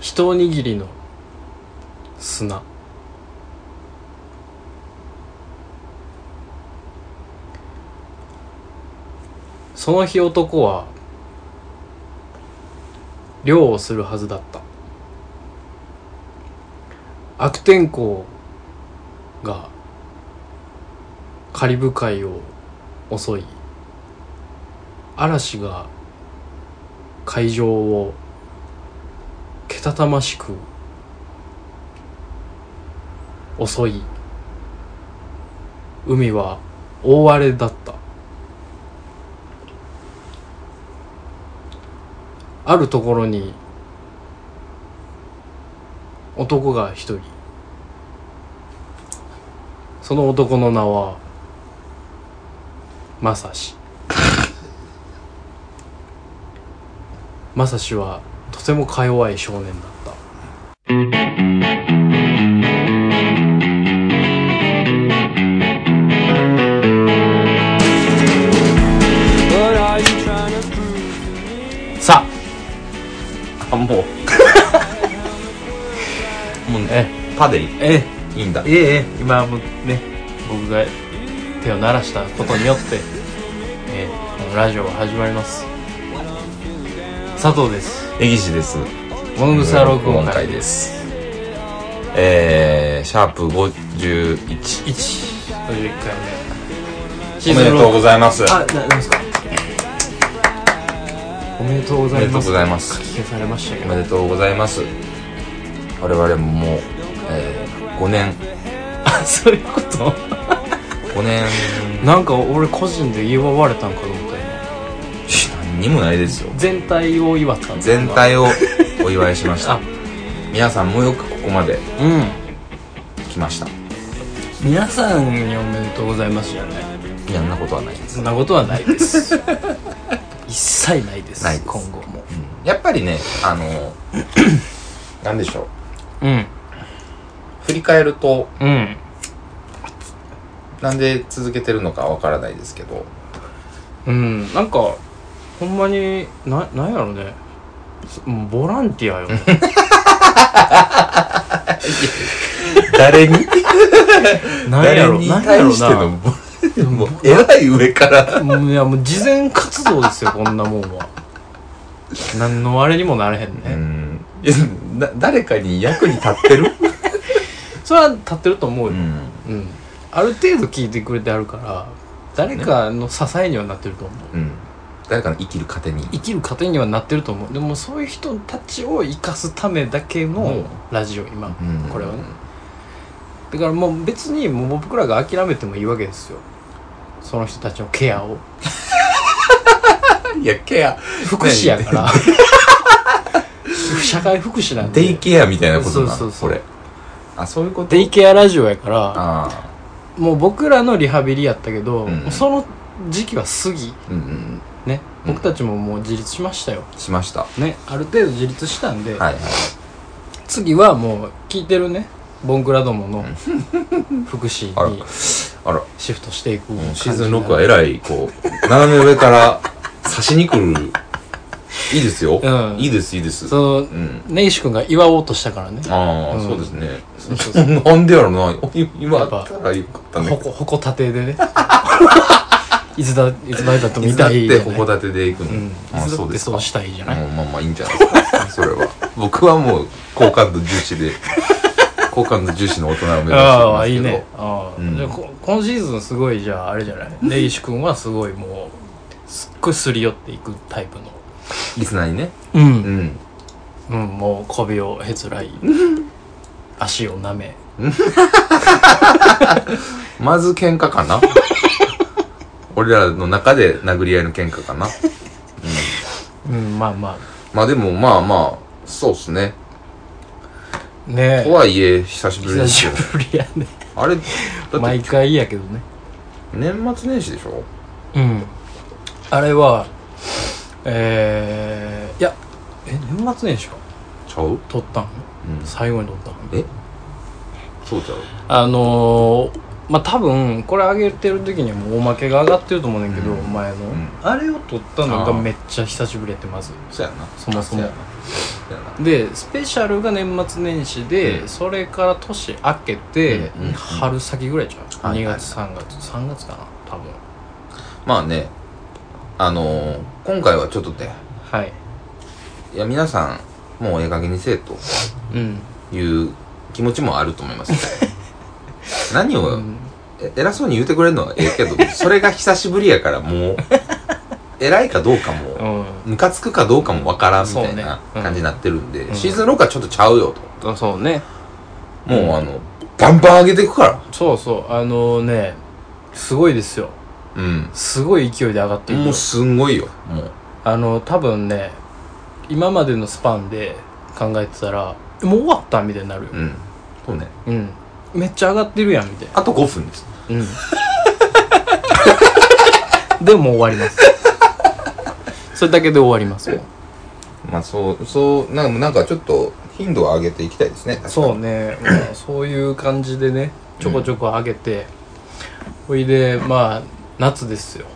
一握りの砂。その日男は漁をするはずだった。悪天候がカリブ海を襲い嵐が海上をたたましく襲い。海は大荒れだった。あるところに男が一人。その男の名はまさし。まさしはとてもか弱い少年だった。さあもう。もうあえパでいえいんだえええ。今もね僕が手を鳴らしたことによって、えー、このラジオが始まります。佐藤です根岸です。物草録音会会です。えー、シャープ51 1 51回目。おめでとうございます。あななんですか？おめでとうございます。おめでとうございます。書き消されましたけどおめでとうございます。我々ももう、えー、5年。あそういうこと？5年。なんか俺個人で祝われたんかと思っ何にもないですよ。全体を祝った。んですか全体をお祝いしましあた。皆さんもよくここまでうん。来ました。皆さんにおめでとうございますじゃない。いやんなことはないです、そんなことはないです。一切ないですないです。今後も。うん。やっぱりねあの なんでしょう。うん。振り返るとうん。なんで続けてるのかわからないですけど。うん。なんかほんまにななんやろね。すもうボランティアよ。誰に？なんやろなんやろな。もうえらい上から。もういやもう慈善活動ですよこんなもんは。何のあれにもなれへんうね、ん。いやな誰かに役に立ってる？それは立ってると思うよ、ん。うん、ある程度聞いてくれてあるから誰かの支えにはなってると思う、うん誰かの生きる糧に。生きる糧にはなってると思う。でもそういう人たちを生かすためだけのラジオ今、うん。これはね。だからもう別にもう僕らが諦めてもいいわけですよ。その人たちのケアを。いやケア。福祉やから。社会福祉なんで。デイケアみたいなことなそうそうそうこれ。あそういうこと？デイケアラジオやからもう僕らのリハビリやったけど、うんその時期は過ぎ。うんうん僕たちももう自立しましたよ。しました。はね。ある程度自立したんで、いはい。次はもう聞いてるね。ボンクラどもの福祉あら。にあら。シフトしていく感じシーズン6はえらいこう斜め上から刺しに来る。いいですよ、うん。いいですいいです。そのうん。根岸君が祝おうとしたからね。ああ、うん。そうですね。そうそう なんでやろな。今あやっぱったらよかったね。ほこほこたてでね いつだいつまでだと見たいいつだってほこたてで行くの、うん。いあつだそうですか。そうしたいじゃない、まあまあいいんじゃないですか。それは。僕はもう好感度重視で好感度重視の大人を目指していああますけど。いいね。ああ、うん。じゃあこ今シーズンすごいじゃああれじゃない？根岸君はすごいもうすっごいすり寄っていくタイプの。リスナーにね。う、うん。んうん、もう媚びをへつらい。足を舐め。まず喧嘩かな俺らの中で殴り合いの喧嘩かな。うんまあままあでもまあまあそうっすね。あねとはいえ久しぶりで久しすよぶりやね。あれ だって毎回やけどね。年末年始でしょ？うん。あれはえー、いやえ年末年始か？ちゃう？撮ったんうん。最後に撮ったんえ？そうちゃう？あのー、まあ多分これ上げてる時にはもうおまけが上がってると思うねんけど、うん。前の、ん。あれを撮ったのがめっちゃ久しぶりやってまず。そうやな。そもそも。うやな。な。でスペシャルが年末年始で、うん。それから年明けて、うんうんうん。春先ぐらいじゃん、はいはい。2月3月。3月かな？多分。まあねあのー今回はちょっとね。はい。いや皆さんもうええ加減にせえとうん、いう気持ちもあると思います 何を、うん。え偉そうに言うてくれるのはええけど それが久しぶりやからもう 偉いかどうかもうん。ムカつくかどうかもわからんみたいな感じになってるんで、うん。シーズン6はちょっとちゃうよと、あそうね。もう、うん。あのバンバン上げていくから。そうそう。あのねすごいですよ。うん。すごい勢いで上がっていくよもうすんごいよもう。あの多分ね今までのスパンで考えてたらもう終わったみたいになるよ。うん。そうね。うんめっちゃ上がってるやんみたいな。あと5分です。うん。でもう終わります。それだけで終わりますもんまあそうそうなんかなんかちょっと頻度を上げていきたいですね。そうね、まあ、そういう感じでねちょこちょこ上げて、ほいでまあ夏ですよ、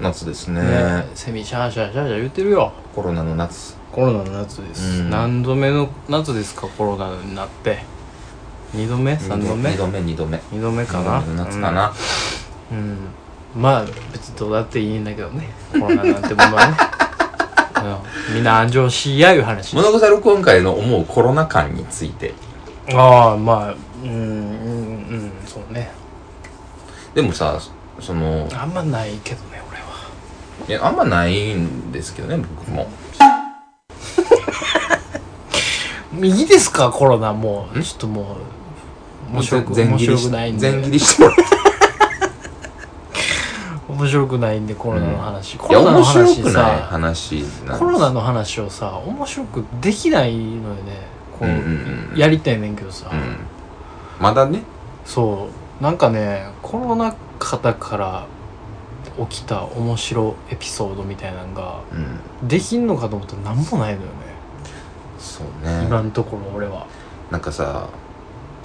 夏ですね。ねセミシャーシャーシャーシャー言ってるよ。コロナの夏。コロナの夏です、うん。何度目の夏ですかコロナになって2度目？3度目？2度目2度目。2度目かな？夏かな、うん、うん。まあ別にどうだっていいんだけどね。コロナなんてものはね、うん、みんな安城しやいう話物草録音会の思うコロナ感について。ああまあうんうんうんそうね。でもさそのあんまないけどね俺は。いやあんまないんですけどね僕もいいですか？コロナ。もうんちょっともう面白く面白くないんで。全切りしてもらって面白くないんでコロナの話、コいやロナの話さ話コロナの話をさ面白くできないのよね。こう、うんうんうんやりたいねんけどさ、うん。まだね。そう。なんかねコロナ禍だから起きた面白エピソードみたいなのがうん。できんのかと思ったら何もないのよね、そうね。今のところ俺は、なんかさ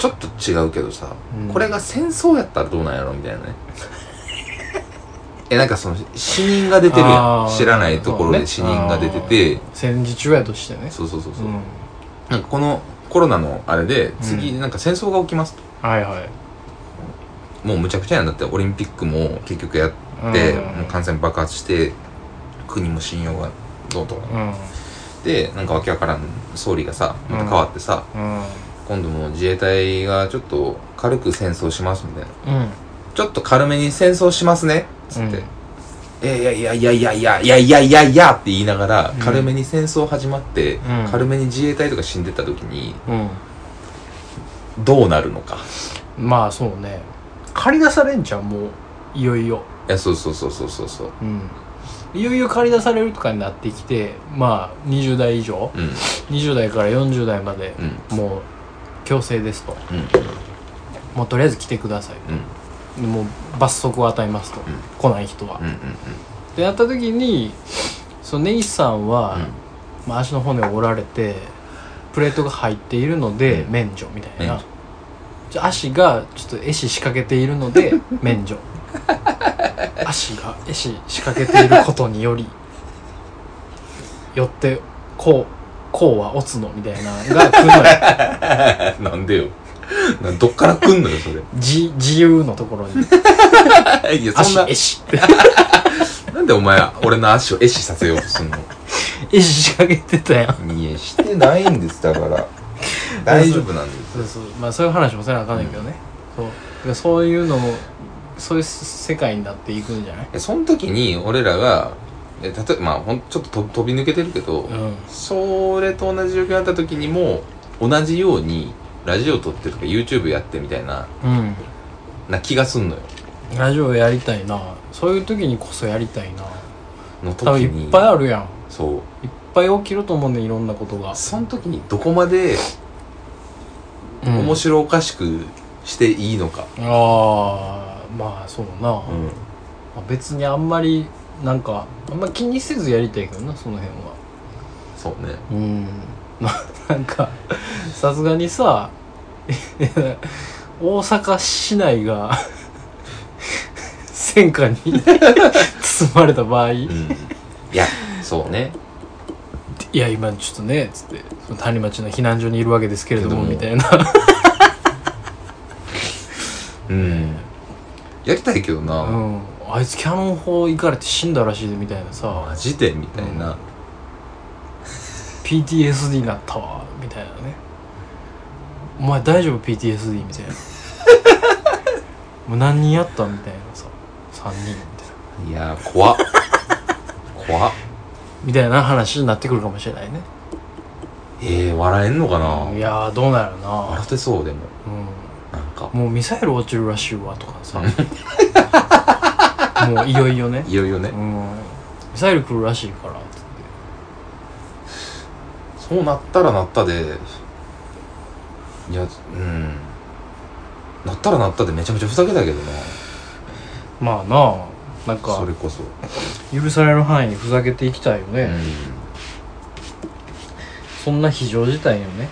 ちょっと違うけどさ、うん。これが戦争やったらどうなんやろみたいなね。えなんかその死人が出てるやあー。ん知らないところで死人が出てて。戦時中やとしてね。そうそうそうそう、うん。なんかこのコロナのあれで次うん。なんか戦争が起きますと、はいはい。もうむちゃくちゃやんだって。オリンピックも結局やって、うん。もう感染爆発して国も信用がどうとか、うん。でなんかわけわからん総理がさまた変わってさ、うん。今度もう自衛隊がちょっと軽く戦争しますみたいなうん。ちょっと軽めに戦争しますね。つって、うん。いやいやいやいやいやいやいやいやいやいやって言いながら、うん軽めに戦争始まって、うん軽めに自衛隊とか死んでった時にうんどうなるのかまあそうね借り出されんじゃんもういよいよいやそうそうそうそうそうそううんいよいよ借り出されるとかになってきてまあ20代以上。うん。20代から40代までうん。もう強制ですと。うん。もうとりあえず来てください。うん。でもう罰則を与えますと、ん。来ない人は、うんうんってなった時にそのネイさんは、まあ、足の骨を折られてプレートが入っているので、うん。免除みたいな。足がちょっと壊死しかけているので 免除足が壊死しかけていることにより よってこうこうは落つのみたいなのが来るのよ。う んなんでよ。などっから来んのよそれ。自自由のところに。いやそんな。足壊死ってなんでお前俺の足を壊死させようとすんの？壊死しかけてたやんいやしてないんですだから。大丈夫なんですそうそう。まあそういう話もせなあかんねんけどね、そう。だからそういうのもそういう世界になっていくんじゃない？えその時に俺らがえ例えばまあほんちょっとと飛び抜けてるけど、うん。それと同じ状況になった時にも同じようにラジオ撮ってとか YouTube やってみたいなうん。な気がすんのよ。ラジオやりたいな。そういう時にこそやりたいな。の時多分いにっぱいあるやん。そう。いっぱい起きると思うねんいろんなことが、その時にどこまでうん。面白おかしくしていいのか、ああまあそうな、まうん。あ、別にあんまりなんかあんま気にせずやりたいけどなその辺は。そうね。うん。まあなんかさすがにさ 大阪市内が 戦火に包まれた場合、うん。いやそうね。いや今ちょっとねつってその谷町の避難所にいるわけですけれどもけども。みたいな。うんやりたいけどうな、ん。あいつキャノン砲行かれて死んだらしいでみたいなさ。マジでみたいな、PTSD になったわ。みたいなね。お前大丈夫？PTSD みたいな。もう何人やった？みたいなさ。3人みたいな。いやー怖っ。怖っ。みたいな話になってくるかもしれないね。えー、笑えんのかな、いやーどうなるな。笑ってそうでも。うなんか。んもうミサイル落ちるらしいわとかさ。もういよいよね。いよいよね。う、ん。ミサイル来るらしいからつって。そうなったらなったで。いやうん。なったらなったでめちゃめちゃふざけたけどな。まあなあなんかそれこそ、許される範囲にふざけていきたいよね、うん。そんな非常事態よね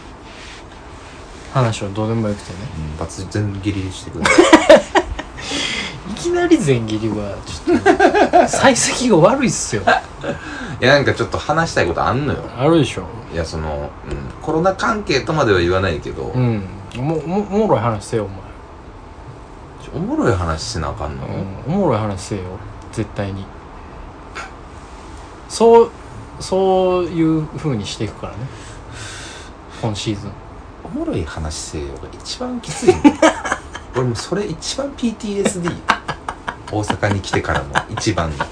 話はどうでもよくてね。うん罰全切りしてくるい。きなり全切りはちょっと 幸先が悪いっすよ。いやなんかちょっと話したいことあんのよ。あるでしょ。いやその、うん、コロナ関係とまでは言わないけど、うん。ももおもろい話せよお前。ちょおもろい話しなあかんの、うん、おもろい話せよ。絶対に。そうそういう風にしていくからね。今シーズンおもろい話せよが一番きついの 俺もうそれ一番 PTSD 大阪に来てからの一番の。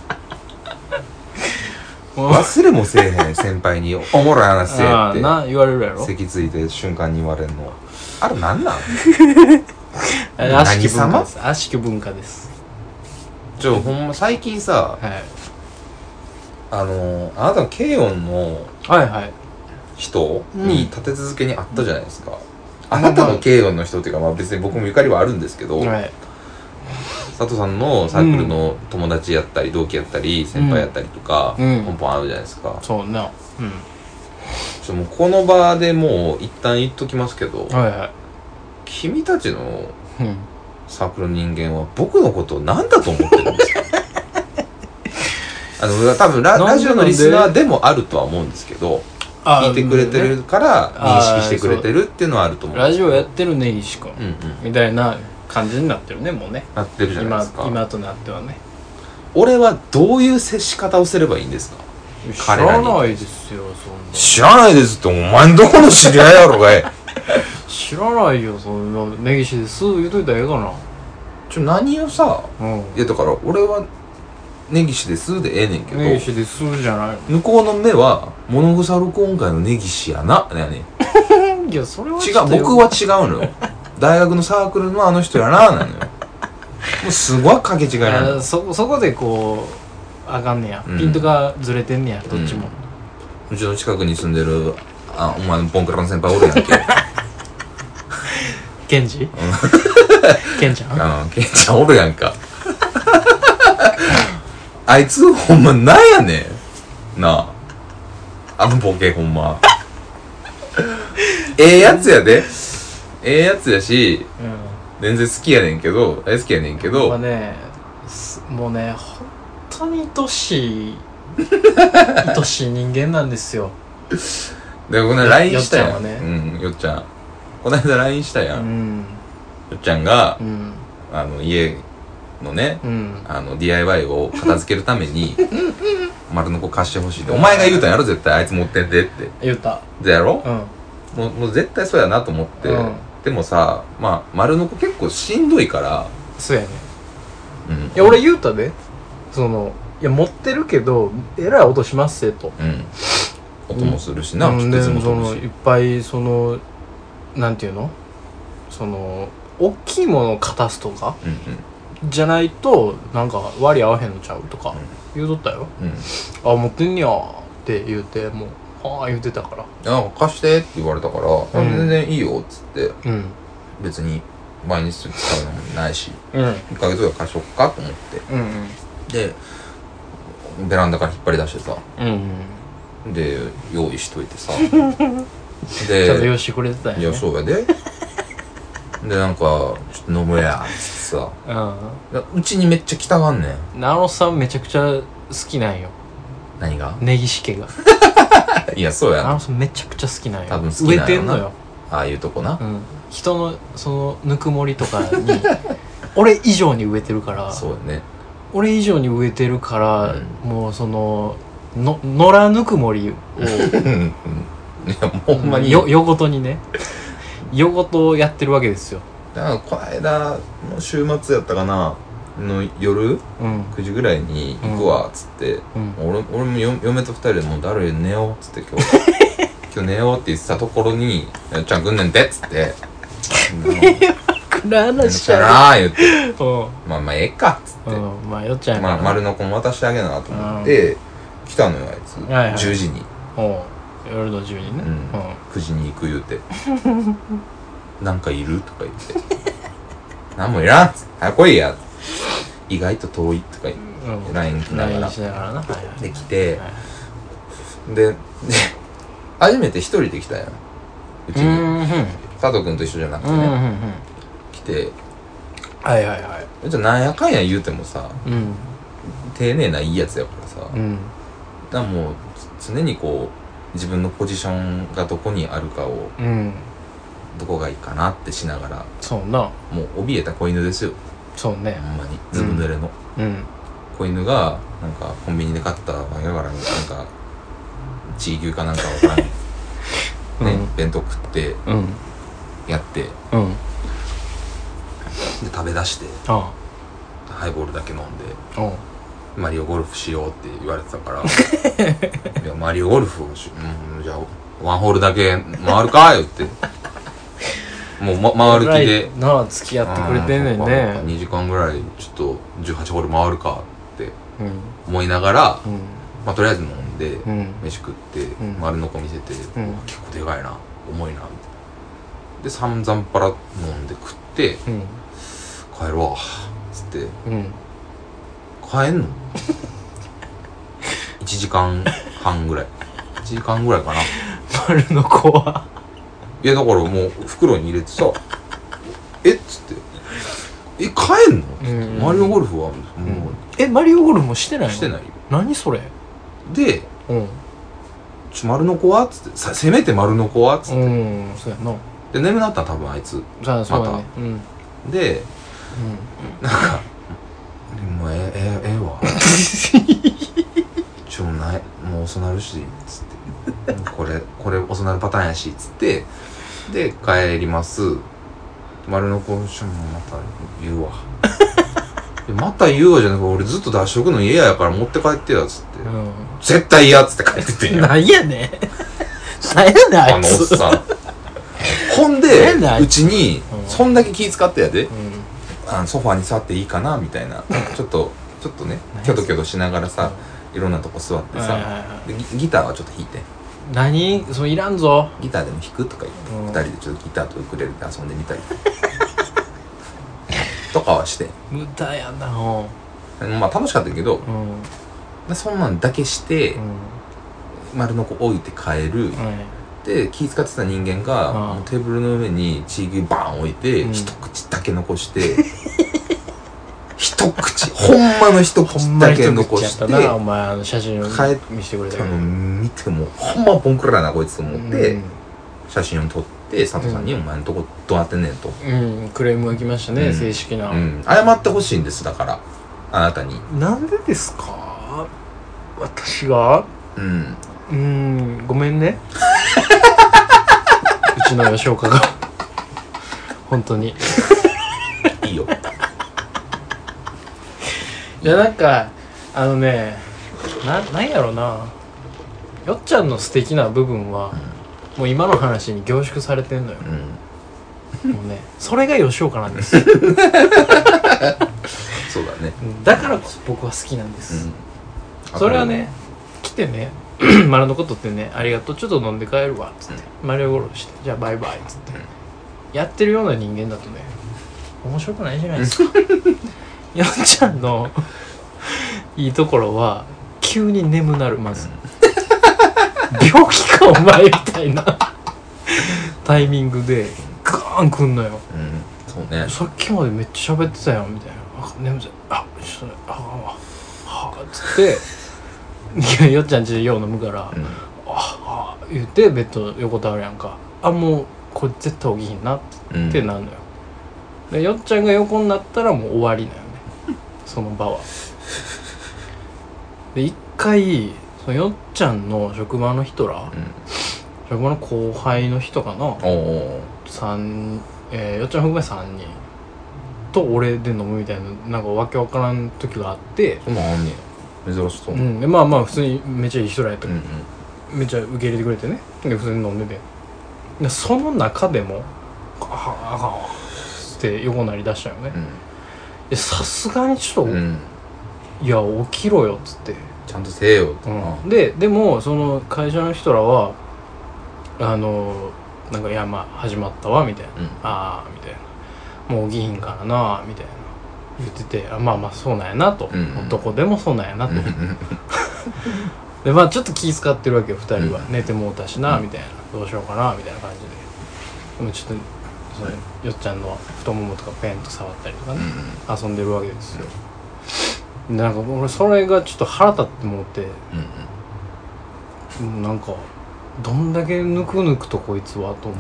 忘れもせえへん先輩に「おもろい話せえ」って。な言われるやろ？席ついて瞬間に言われんの。あれなんなん？あれ悪しき文化何様？です悪しき文化です。ちょほんま最近さはい。あのあなたの軽音のはいはい人うんに立て続けに会ったじゃないですか、あん。なたの軽音の人っていうか、まあ、別に僕もゆかりはあるんですけど、はい。佐藤さんのサークルの友達やったり同期やったり先輩やったりとか、うん。ポンポンあるじゃないですか、そうな。うん。もうこの場でもう一旦言っときますけど、はいは君たちのいうん。サークルの人間は僕のことを何だと思ってるんですか？あの多分ラなんでラジオのリスナーでもあるとは思うんですけどあ聞いてくれてるから認識してくれてるっていうのはあると思うんラジオやってるね石君うんうん。みたいな感じになってるねもうね。なってるじゃない今ですか。今となってはね。俺はどういう接し方をすればいいんですか？知彼らないですよそ知らないですってお前んどこの知り合いやろがい。ん な知らないよそんな。根岸です言うといたらええかな。ちょ何をさうん。いやだから俺は根岸です。でええねんけど。根岸ですじゃない。向こうの目は物腐る今回の根岸やな。ねねの いやそれは違う僕は違うのよ。大学のサークルのあの人やななのよ。もうすごい掛け違いなのそそこでこうあかんねや、うん。ピントがずれてんねやどっちも、うちの近くに住んでるあお前のボンクラの先輩おるやんけ。ケンジ？ケンちゃん？ケンちゃんおるやんかあいつほんまなんやねん。な。ああのボケほんま。ええやつやで。ええやつやしう全然好きやねんけど大好きやねんけんまねすもうね本当に愛しい 愛しい人間なんですよ。でこの間 LINE したやん。よっちゃんはね。うんよっちゃん。この間 LINE したや、うんん。よっちゃんがうん。あの家のねうん。あの DIY を片付けるために 丸のこ貸してほしいって。お前が言うたんやろ絶対。あいつ持ってんでって。言った。でやろ？うん。もうもう絶対そうやなと思って、うん。でもさまあ丸のこ結構しんどいから。そうやね。うん。いや俺言うたで。そのいや持ってるけどえらい音しますせと。うん。音もするしな、うん。で鉄もその飛ぶしいっぱいそのなんていうの？その大きいものを片すとか？うんじゃないとなんか割り合わへんのちゃうとか言うとったよあ持ってんねやって言うてもうはあ言うてたから。なんか貸してって言われたから、あうん。全然いいよっつってうん。別に毎日使うのもないしうん。1ヶ月ぐらい貸しとくかと思って。うんでベランダから引っ張り出してさ。うんうん。で用意しといてさ。ちゃんとで用意してくれてたんやいねやそうやで。でなんか「ちょっと飲むや」っつってさ。ううちにめっちゃ来たがんねん。んナロさんめちゃくちゃ好きなんよ。何が？根岸家が。いやそうやな。あの人めちゃくちゃ好きなんよ。多分好き植えなんやろな。てんのよ、ああいうとこな。うん、人のそのぬくもりとかに 俺以上に植えてるから。そうやね。俺以上に植えてるから、うもうそのの野良ぬくもりをうん。いやほんまに。よ夜ごとにね。夜ごとやってるわけですよだからこの間の週末やったかなの夜うん。9時ぐらいに行くわっつって、うん。俺俺もよ嫁と二人でもうだるい寝ようっつって今日。今日寝ようって言ってたところに「やっちゃん来んねんて」っつって「もう暗いめん話ちゃな」言ってうん「まあまあええか」っつって、うん。まあよっちゃんまあ丸の子も渡してあげなと思って、来たのよあいつ、はいはい。10時に、夜の10時ね。うん。9時に行く言うて「なんかいる?」とか言って「何もいらん」っつって「早く来いや」意外と遠いとか言って。LINE 来ながら。で来て。はいでで初めて一人で来たやん。うちに。佐藤君と一緒じゃなくてね、来て。はいはいはい。じゃあなんやかんや言うてもさうん。丁寧ないいやつやからさ、うん。だもう常にこう自分のポジションがどこにあるかをうんどこがいいかなってしながらそうな。もう怯えた子犬ですよ。そうね。ほんまに。ずぶ濡れの、うん。子犬がなんかコンビニで買ったわけだからなんかチー牛かなんかわからん。ね、うん。弁当食ってうん。やって。でうん。食べ出してあハイボールだけ飲んでマリオゴルフしようって言われてたから いやマリオゴルフをし、うん、じゃあワンホールだけ回るか言ってもう、ま、回る気で。なあ付き合ってくれてんね。んね2時間ぐらいちょっと18ホール回るかってうん。思いながら、うん。まあ、とりあえず飲んで、うん。飯食って、ん。丸のこ見せて、うん。結構でかいな重いなみたいな。で散々パラ飲んで食ってうん。帰るわつって。うん。帰んの？1時間半ぐらい。1時間ぐらいかな。丸の子は？いやだからもう袋に入れてさえっつってえ帰んの、うん。マリオゴルフはもえマリオゴルフもしてないしてない。よ何それ？でうん。ちょ丸の子は？っつってさせめて丸の子は？っつって、うんそうやな。で眠なったら多分あいつ。さあそうやでなんか「もうえええええわ」ちょもうないもう遅なるしつって。これこれ遅なるパターンやしつってで帰ります。丸の子しょもまた言うわ。また言うわじゃなくて俺ずっと出しとくの嫌やから持って帰ってやつって、うん。絶対嫌っつって帰ってってんや。なんやねん。なんやねんああのおっさん。ほんでうつ。ちにうん。そんだけ気使ってやで。うん。あのソファーに座っていいかなみたいな。ちょっとちょっとね何キョトキョトしながらさいろんなとこ座ってさ。ギターはちょっと弾いて何？それいらんぞ。ギターでも弾くとか言ってうん。二人でちょっとギターとウクレレで遊んでみたり。とかはして。無駄やな。ほまあ楽しかったけどううん。でそんなんだけしてうん。丸のこ置いて帰る。はいで気使ってた人間がうん。もうテーブルの上にチー牛バーン置いてうん。一口だけ残して一口ほんまの一口だけ残してなお前あの写真を見せてくれたの見てもほんまボンクラやなこいつと思って、うん。写真を撮って佐藤さんに「お前のとこどうなってんねん」と、うんクレームが来ましたね、うん。正式な、うん、謝ってほしいんですだからあなたに。なんでですか？私が？うん。うーんごめんね。うちの吉岡が。本当にいいよいやなんかあのねななんやろな。よっちゃんの素敵な部分は、もう今の話に凝縮されてんのよ。うん。もうねそれが吉岡なんです。よ そうだね。うんだからこそ僕は好きなんでうす、ん。それはね来てね 丸のことってねありがとうちょっと飲んで帰るわっつって、マリオゴルフしてじゃあバイバイっつって、やってるような人間だとね面白くないじゃないですか よっちゃんのいいところは急に眠なるまず、病気かお前みたいなタイミングでガーン来んのよ。うんそうね。さっきまでめっちゃ喋ってたよみたいな。あ眠たい。あちょっとねああああっつっていや よっちゃんちでよう飲むからうん「ああ」言ってベッド横たわるやんか。あもうこれ絶対起きひんなってなるのよ。でよっちゃんが横になったらもう終わりなよ。ねその場は。で一回そのよっちゃんの職場の人らうん。職場の後輩の人かな。おお三えーよっちゃん含め3人。と俺で飲むみたいななんかわけわからん時があって。そんなんあんねや。珍しそう。ううん。んでまあまあ普通にめっちゃいい人らやった。うんめっちゃ受け入れてくれてね。で普通に飲んでて。でその中でも「あああかんわ」って横なりだしたよねでさすがにちょっと、うん。うんいや起きろよっつって、ちゃんとせえよ。とうん、ででもその会社の人らはあのなんか「いやまあ始まったわ」みたいな。うん「ああ」みたいな「もう起きひんからな」みたいな。言っててあまあまあそうなんやなと、うん。うん男でもそうなんやなと、うん。う んでまあちょっと気遣ってるわけよ2人は、うん。寝てもうたしな、うんみたいな。どうしようかなみたいな感じで。でもちょっとよっちゃんの太ももとかペンと触ったりとかね、遊んでるわけですよ、でなんか俺それがちょっと腹立って思って。うんうん。なんかどんだけぬくぬくとこいつはと思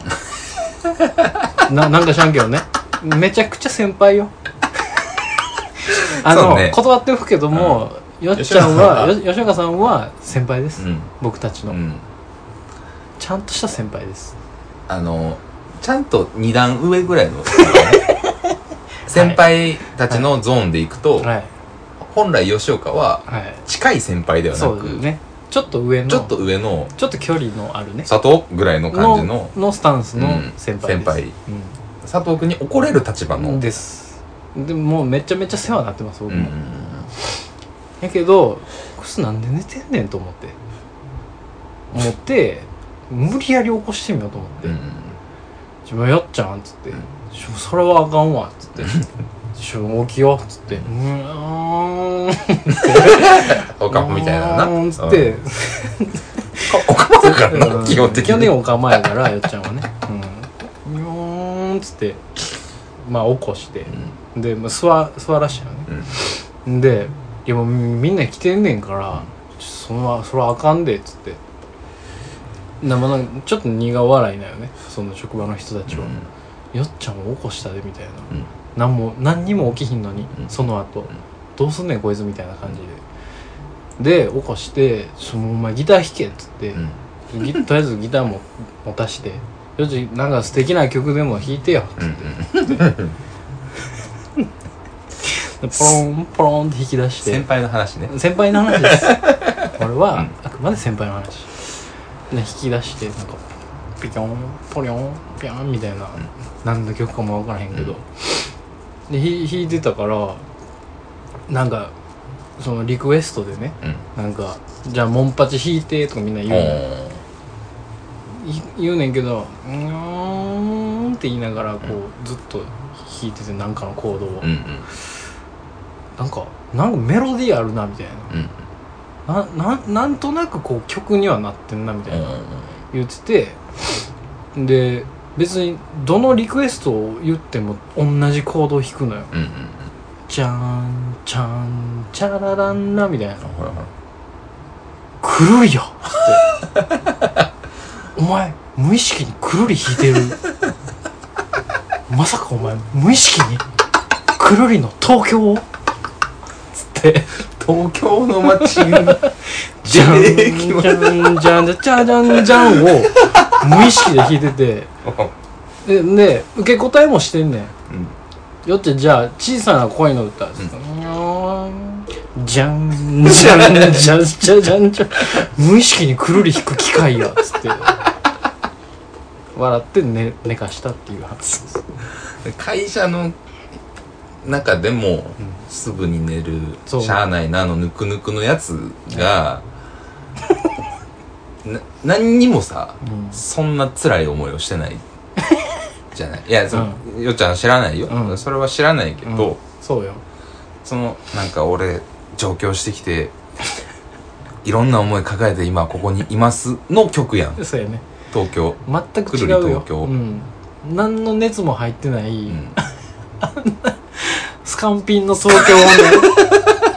う。ななんか知らんけどね。めちゃくちゃ先輩よ。あの、ね。断っておくけども、よっちゃんは吉岡さんは先輩です、うん。僕たちの、うん。ちゃんとした先輩です。あのちゃんと2段上ぐらいの 先輩たちのゾーンでいくとはい。本来吉岡ははい。近い先輩ではなくそうですね。ちょっと上のちょっと上のちょっと距離のあるね。佐藤ぐらいの感じののスタンスのうん先輩です、先輩。佐藤君に怒れる立場うんの。です。でももうめちゃめちゃ世話になってます僕も、うんうんやけどこいつなんで寝てんねんと思って。思って無理やり起こしてみようと思って。うんうん「自分やっちゃん」っつって。うん「ちょそれはあかんわ」っつって「ちょ起きよう」っつって「うーん」おかっぱみたいなな。っつって。う んおかっぱだからうなん。基本的基本的ににお構いやからよっちゃんはね。うん「うーん」っつって。まあ起こして。で、まあ、座座らしたよね。うん。で「いやもうみんな来てんねんからそんなそれはあかんで」っつってなまあなんかちょっと苦笑いだよね。その職場の人たちは「よっちゃんを起こしたで」みたいな。うん。何も何にも起きひんのに、うん。その後、どうすんねんこいつみたいな感じで。で起こして「そのお前ギター弾け」っつって、とりあえずギターも持たして「よしなんか素敵な曲でも弾いてよ」うんうん。でポロン ポロンって弾き出して。先輩の話ね。先輩の話です。俺は、うん。あくまで先輩の話。で引き出してなんかピキョンポリョンピョンみたいな、何の曲かも分からへんけど、でひ弾いてたからなんかそのリクエストでねうん。なんか「じゃあモンパチ弾いて」とかみんな言う言うねんけど「うーん」って言いながらこうずっと弾いててなんかのコードを、うんうん。なんかなんかメロディーあるなみたいな。うんなななんとなくこう曲にはなってんなみたいな。うん言ってて。で別にどのリクエストを言っても同じコードを弾くのよ。うんうん「じゃん。ちゃんチャラランラ」みたいな。ほらほら「くるりや!」つって「お前無意識にくるり弾いてる。まさかお前無意識にくるりの東京を?」つって東京の街にじゃんじゃんじゃんじゃんじゃんじゃんを無意識で弾いてて。でで受け答えもしてんねん。うん。よってじゃあ小さな恋の歌つってじゃんじゃんじゃんじゃんじゃんじゃんじゃん無意識にくるり弾く機械やつって笑って寝寝かしたっていう話です会社の中でもすぐに寝るそうしゃあないなのぬくぬくのやつが な何にもさうん。そんな辛い思いをしてない。じゃない。いやその、よっちゃん知らないよ、うん。それは知らないけど、うん。そうよ。そのなんか俺上京してきていろんな思い抱えて今ここにいますの曲やん。そうやね。東京。全く違うくるりよ東京。うん。何の熱も入ってない、うん スカンピンの東京をね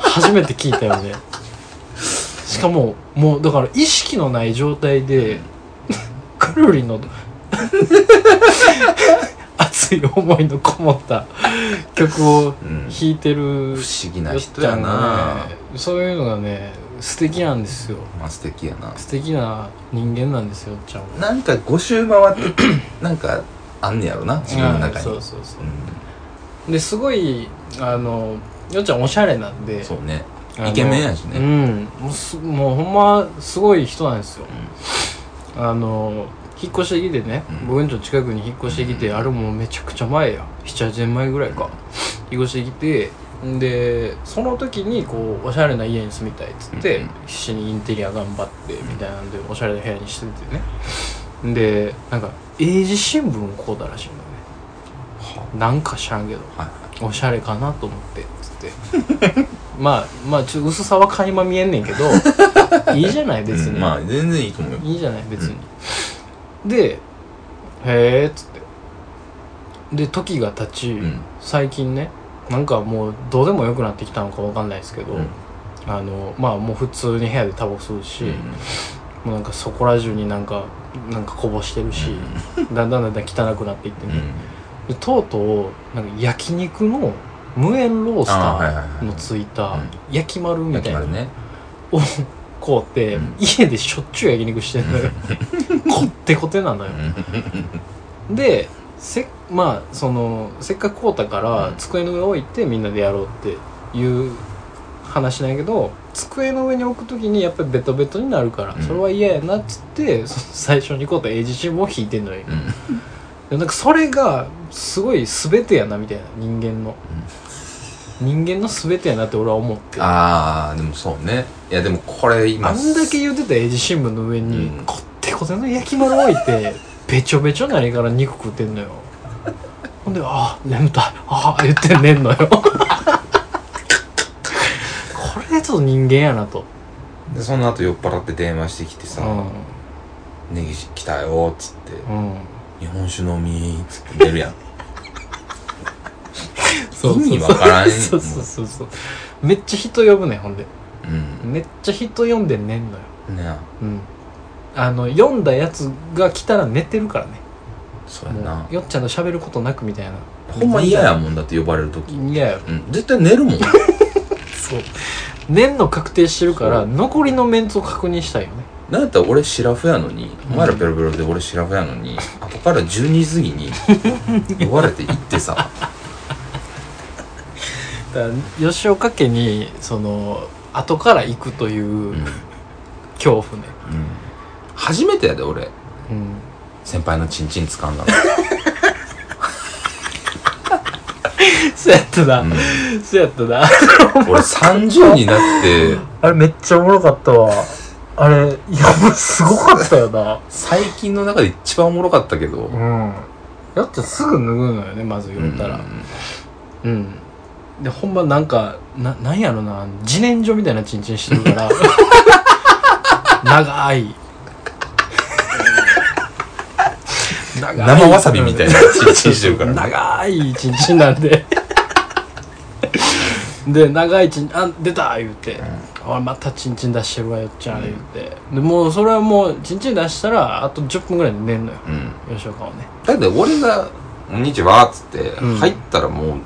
初めて聞いたよね。ししかももうだから意識のない状態でくるりの熱い思いのこもった曲をうん弾いてる不思議な人やな。ねそういうのがね素敵なんですよ。まあ素敵やな。素敵な人間なんですよちゃんは。なんか5周回ってなんかあんねやろな自分の中に。そうそうそうですごいあのよっちゃんおしゃれなんでうんそうね。イケメンやしね。うん。もうすもうほんますごい人なんですよ、あの引っ越してきてね、うん。僕んちの近くに引っ越してきて、うん。あれもうめちゃくちゃ前や。78年前ぐらいか。引っ越してきてんでその時にこうおしゃれな家に住みたいっつって、うん必死にインテリア頑張ってみたいなんでおしゃれな部屋にしててね。でなんか英字新聞を買うたらしいのなんか知らんけどはい。おしゃれかなと思ってつって。まあまあちょっと薄さは垣間見えんねんけど いいじゃない別に、うんまあ全然いいと思うよ。いいじゃない別に、でへえっつって。で時が経ち、うん。最近ねなんかもうどうでもよくなってきたのかわかんないですけど、うん。あのまあもう普通に部屋でタバコ吸うし、うん。もうなんかそこら中になんかなんかこぼしてるし、だんだんだんだん汚くなっていってね、うんでとうとうなんか焼肉の無塩ロースタはいーのついたうん。焼き丸みたいな。ね。を買うて、うん家でしょっちゅう焼肉してんのよ。こってこてなのよ。でせまあそのせっかく買うたから、うん。机の上置いてみんなでやろうっていう話なんやけど机の上に置く時にやっぱりベトベトになるから、うん。それは嫌やなっつってそ最初に買うた英字新聞を引いてんのよ、うんでなんかそれがすごい全てやなみたいな人間の、人間の全てやなって俺は思ってあああでもそうね。いやでもこれ今んだけ言ってた英字新聞の上に、うん。こってこての焼き丸置いてべちょべちょなりから肉食ってんのよ。ほんで「ああ眠たい。ああ」言って寝んのよ。これちょっと人間やなと、でその後酔っ払って電話してきてさう「ネギ来たよ」っつって。んうん「日本酒飲み」っつって寝るやん。そうそうそう。意味わからん。そうそうそうそう。めっちゃ人呼ぶねんほんで。うん。めっちゃ人呼んで寝んのよ。ね。うん。あの読んだやつが来たら寝てるからね。もそうやな。うよっちゃんと喋ることなくみたいな。ほんま嫌やもんだって呼ばれる時。嫌やうん。絶対寝るもん。そう。寝んの確定してるから残りのメンツを確認したいよねなんやったら俺シラフやのにお前らペロペロで俺シラフやのに 後から12時過ぎに呼ばれて行ってさ。だから吉岡家にその後から行くという、うん。恐怖ね。うん。初めてやで俺。うん。先輩のチンチン掴んだそうやったな、の、そうやったな。うん、俺30になって。あれめっちゃおもろかったわあれいやもうすごかったよな。最近の中で一番おもろかったけど。うん。やっちすぐ脱ぐのよねまず言ったら。うん、でほんまなんかななんやろな自然薯みたいなチンチンしてるから。長い。長い。生わさびみたいなチンチンしてるから。長いチンチンなんで。で長いチン「あ出た!」言うて「おいまたチンチン出してるわよっちゃん」言うて。でもうそれはもうチンチン出したらあと10分ぐらいで寝んのよ。うん。吉岡はね。だって俺が「こんにちは」っつってうん。入ったらも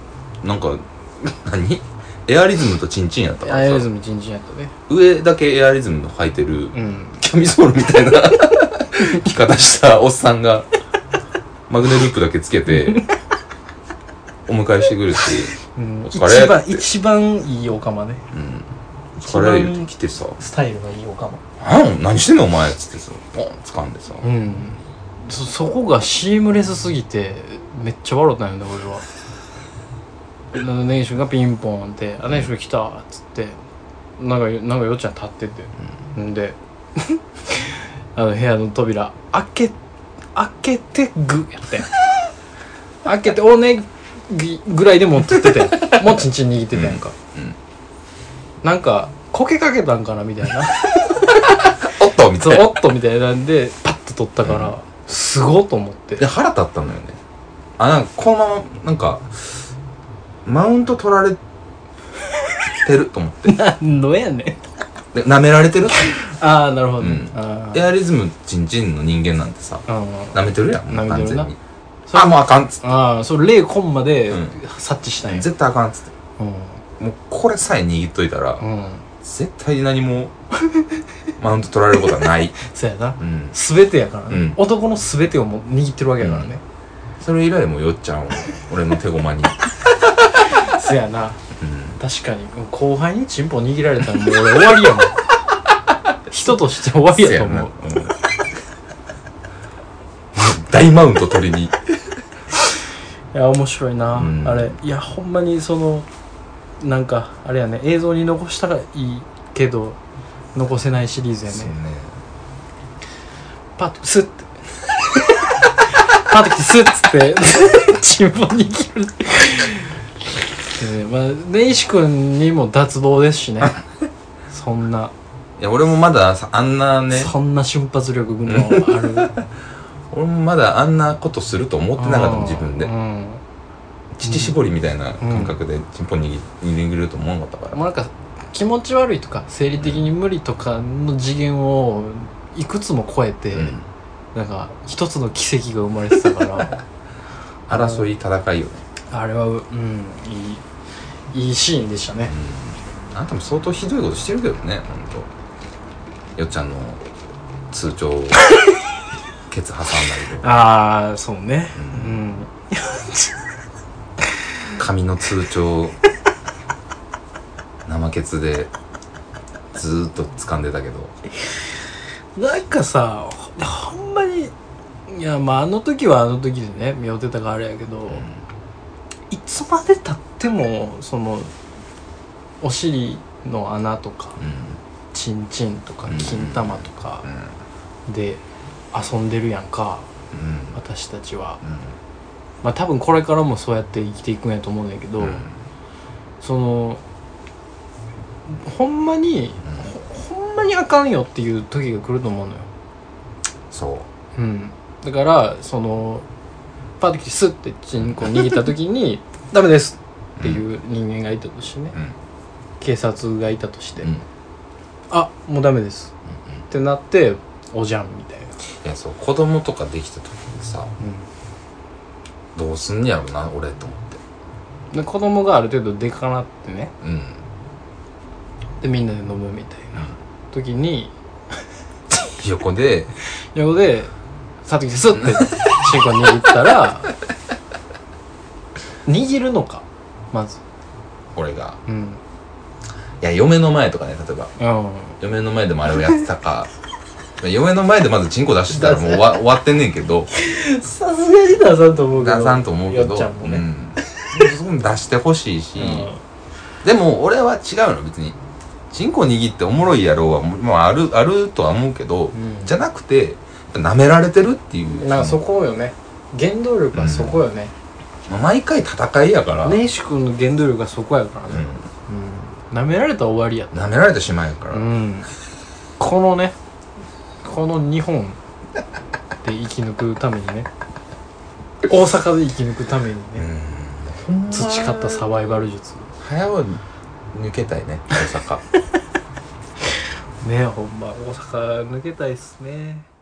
うなんか 何？エアリズムとチンチンやったかアイらさリズムチンチンやったね。上だけエアリズムの履いてるうん。キャミソールみたいな着方したおっさんがマグネループだけつけて お迎えしてくるし、う。ん。お疲れ一番一番いいおかまね。うん、疲れ言ってきてさスタイルがいいおかま「なん何してんのお前」っつってさポン掴んでさ。うん。そそこがシームレスすぎてめっちゃ笑ったんよね俺は。根岸がピンポンって「あ根岸君来た」っつってなんかなんかよっちゃん立ってて、ん。で あの部屋の扉開け開けてグやってん。開けておねぎぐらいでもうつっててもうちんちん握ってたやんか、うんなんかこけかけたんかなみたいな。おっとみたいな。おっとみたいなんでパッと取ったから、うん。すごっと思って。で腹立ったのよね。あなんかこのままなんかマウント取られてると思って。何のやねん。で舐められてる？ああなるほど、うん。あエアリズムチンチンの人間なんてさあうん。舐めてるやんもう舐めてるな。完全に。それあもうあかんっつって。ああそれ0コンマでうん。察知したんや、絶対あかんっつって。うんもうこれさえ握っといたらうん。絶対何も マウント取られることはない。そうやな。うん。全てやからね、うん。男の全てをもう握ってるわけやからね、それ以来もうよっちゃんを 俺の手駒に。そうやな。うん。確かに。後輩にチンポ握られたらもう俺終わりやもん。人として終わりやと思う。大マウント取りに。いや面白いな、うん。あれいやほんまにそのなんかあれやね映像に残したらいいけど残せないシリーズやね。そうね。パッとスッて。パッと来てスッつって。チンポ握る。でまあ根岸君にも脱帽ですしね。そんな。いや俺もまださあんなね。そんな瞬発力のある。俺もまだあんなことすると思ってなかったもん自分で。うん乳搾りみたいな感覚でチンポ握握ると思わなかったから。もうなんか気持ち悪いとか生理的に無理とかの次元をいくつも超えて、うん。なんか一つの奇跡が生まれてたから。争い戦いよね。あれはうんいいいいシーンでしたね。あなたも相当ひどいことしてるけどねほんと。よっちゃんの通帳ケツ挟んだりとか。ああそうね。ううんん紙の通帳生ケツでずーっと掴んでたけど。なんかさほんまにいやまああの時はあの時でね見よってたからあれやけど、いつまでたってもそのお尻の穴とかうん。チンチンとかうん。金玉とかうん。で遊んでるやんかうん。私たちは。うんまあ多分これからもそうやって生きていくんやと思うんだけど、うん。そのほんまに、ほほんまにあかんよっていう時が来ると思うのよ。そう。うん。だからそのパッてスッてチンコ握った時に「ダメです」っていう人間がいたとしてね、うん。警察がいたとして「うん。うんあもうダメです」ってなって「おじゃん」みたいな、いやそう子供とかできた時にさどうすんやろうな俺と思って。で子供がある程度でかなってね。うん。でみんなで飲むみたいな。時に。横で。横でさっと来てスッてチンコ握ったら握るのかまず。俺が。うん。いや嫁の前とかね例えば。うん。嫁の前でもあれをやってたか嫁の前でまずチンコ出したらもう終わ 終わってんねんけど。さすがに出さんと思うけど。出さんと思うけど。ね、うん、出してほしいし、うんでも俺は違うの別に。チンコ握っておもろいやろうはまああるあるとは思うけど、ん。じゃなくて舐められてるっていう。なんかそこよね。原動力はそこよね、まあ毎回戦いやから、根岸君の原動力がそこやからね、うん、舐められたら終わりや。うん、舐められてしまうやから、うん。このねこの日本で生き抜くためにね。大阪で生き抜くためにね、うん培ったサバイバル術。早う抜けたいね大阪。ねほんま大阪抜けたいっすね